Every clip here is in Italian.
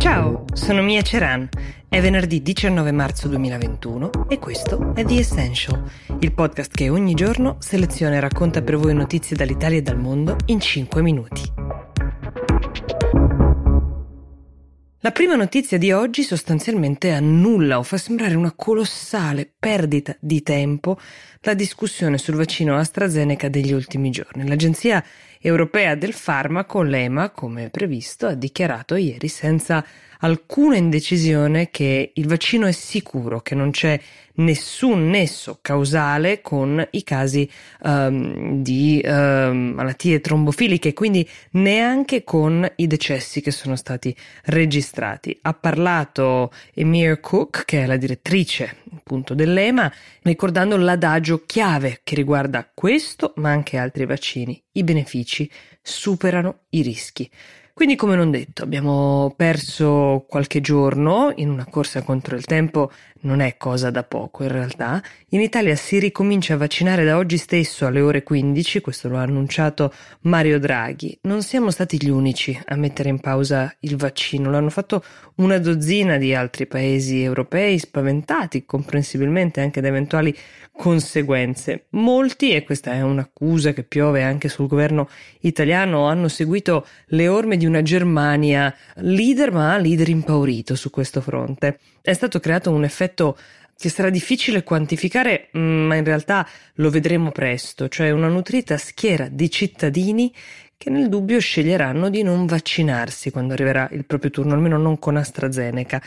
Ciao, sono Mia Ceran. È venerdì 19 marzo 2021 e questo è The Essential, il podcast che ogni giorno seleziona e racconta per voi notizie dall'Italia e dal mondo in 5 minuti. La prima notizia di oggi sostanzialmente annulla o fa sembrare una colossale perdita di tempo la discussione sul vaccino AstraZeneca degli ultimi giorni. L'Agenzia europea del farmaco, l'EMA, come previsto, ha dichiarato ieri senza alcuna indecisione che il vaccino è sicuro, che non c'è nessun nesso causale con i casi um, di um, malattie trombofiliche, quindi neanche con i decessi che sono stati registrati. Ha parlato Emir Cook, che è la direttrice appunto dell'EMA, ricordando l'adagio chiave che riguarda questo, ma anche altri vaccini. I benefici superano i rischi. Quindi, come non detto, abbiamo perso qualche giorno in una corsa contro il tempo, non è cosa da poco in realtà. In Italia si ricomincia a vaccinare da oggi stesso alle ore 15, questo lo ha annunciato Mario Draghi. Non siamo stati gli unici a mettere in pausa il vaccino, l'hanno fatto una dozzina di altri paesi europei spaventati comprensibilmente anche da eventuali conseguenze. Molti, e questa è un'accusa che piove anche sul governo italiano, hanno seguito le orme di una Germania leader ma leader impaurito su questo fronte. È stato creato un effetto che sarà difficile quantificare, mm, ma in realtà lo vedremo presto, cioè una nutrita schiera di cittadini che nel dubbio sceglieranno di non vaccinarsi quando arriverà il proprio turno, almeno non con AstraZeneca.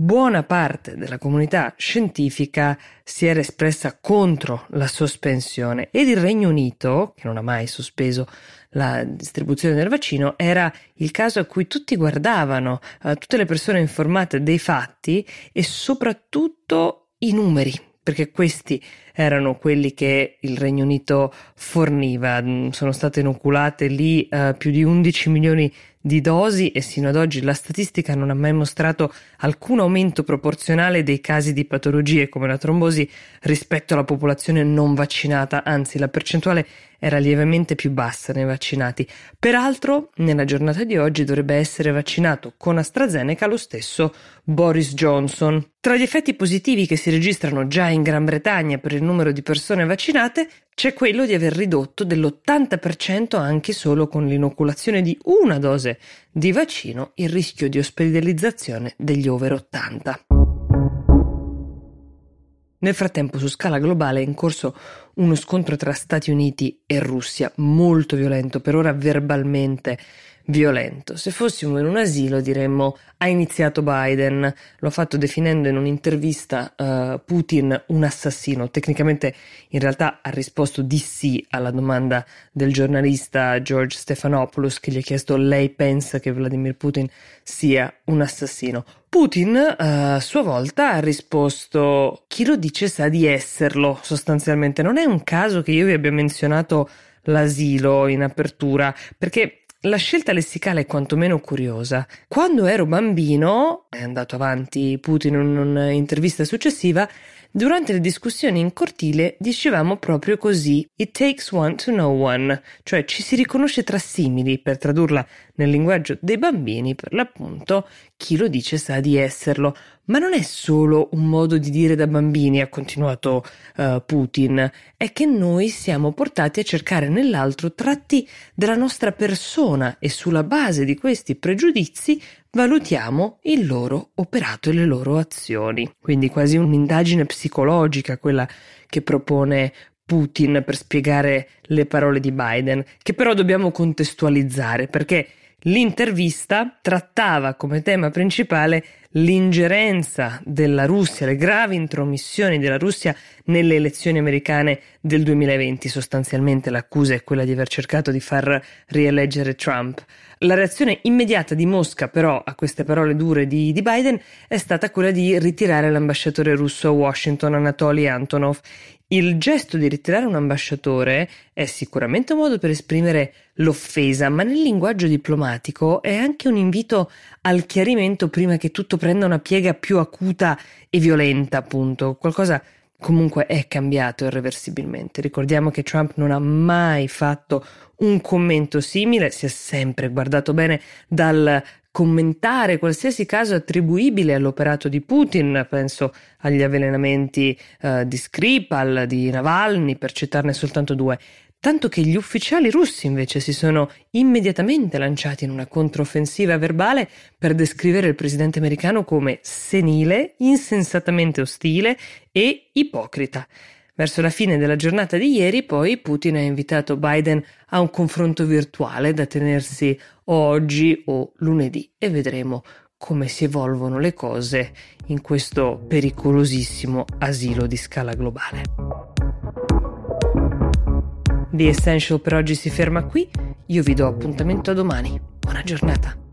Buona parte della comunità scientifica si era espressa contro la sospensione ed il Regno Unito, che non ha mai sospeso la distribuzione del vaccino, era il caso a cui tutti guardavano, eh, tutte le persone informate dei fatti e soprattutto i numeri perché questi erano quelli che il Regno Unito forniva. Mm, sono state inoculate lì uh, più di 11 milioni di dosi e sino ad oggi la statistica non ha mai mostrato alcun aumento proporzionale dei casi di patologie come la trombosi rispetto alla popolazione non vaccinata, anzi la percentuale era lievemente più bassa nei vaccinati. Peraltro, nella giornata di oggi dovrebbe essere vaccinato con AstraZeneca lo stesso Boris Johnson. Tra gli effetti positivi che si registrano già in Gran Bretagna per il numero di persone vaccinate c'è quello di aver ridotto dell'80% anche solo con l'inoculazione di una dose di vaccino il rischio di ospedalizzazione degli over 80. Nel frattempo, su scala globale è in corso uno scontro tra Stati Uniti e Russia molto violento, per ora verbalmente violento. Se fossimo in un asilo diremmo ha iniziato Biden, lo ha fatto definendo in un'intervista uh, Putin un assassino. Tecnicamente in realtà ha risposto di sì alla domanda del giornalista George Stephanopoulos che gli ha chiesto lei pensa che Vladimir Putin sia un assassino. Putin uh, a sua volta ha risposto chi lo dice sa di esserlo sostanzialmente. Non è un caso che io vi abbia menzionato l'asilo in apertura perché la scelta lessicale è quantomeno curiosa. Quando ero bambino, è andato avanti Putin in un'intervista successiva, durante le discussioni in cortile dicevamo proprio così: It takes one to know one, cioè ci si riconosce tra simili, per tradurla nel linguaggio dei bambini, per l'appunto, chi lo dice sa di esserlo. Ma non è solo un modo di dire da bambini, ha continuato uh, Putin, è che noi siamo portati a cercare nell'altro tratti della nostra persona e sulla base di questi pregiudizi valutiamo il loro operato e le loro azioni. Quindi quasi un'indagine psicologica quella che propone Putin per spiegare le parole di Biden, che però dobbiamo contestualizzare perché L'intervista trattava come tema principale l'ingerenza della Russia, le gravi intromissioni della Russia nelle elezioni americane del 2020. Sostanzialmente l'accusa è quella di aver cercato di far rieleggere Trump. La reazione immediata di Mosca, però, a queste parole dure di, di Biden è stata quella di ritirare l'ambasciatore russo a Washington, Anatoly Antonov. Il gesto di ritirare un ambasciatore è sicuramente un modo per esprimere l'offesa, ma nel linguaggio diplomatico è anche un invito al chiarimento prima che tutto prenda una piega più acuta e violenta, appunto, qualcosa comunque è cambiato irreversibilmente. Ricordiamo che Trump non ha mai fatto un commento simile, si è sempre guardato bene dal commentare qualsiasi caso attribuibile all'operato di Putin, penso agli avvelenamenti eh, di Skripal, di Navalny, per citarne soltanto due, tanto che gli ufficiali russi invece si sono immediatamente lanciati in una controffensiva verbale per descrivere il presidente americano come senile, insensatamente ostile e ipocrita. Verso la fine della giornata di ieri, poi, Putin ha invitato Biden a un confronto virtuale da tenersi oggi o lunedì e vedremo come si evolvono le cose in questo pericolosissimo asilo di scala globale. The Essential per oggi si ferma qui, io vi do appuntamento a domani. Buona giornata.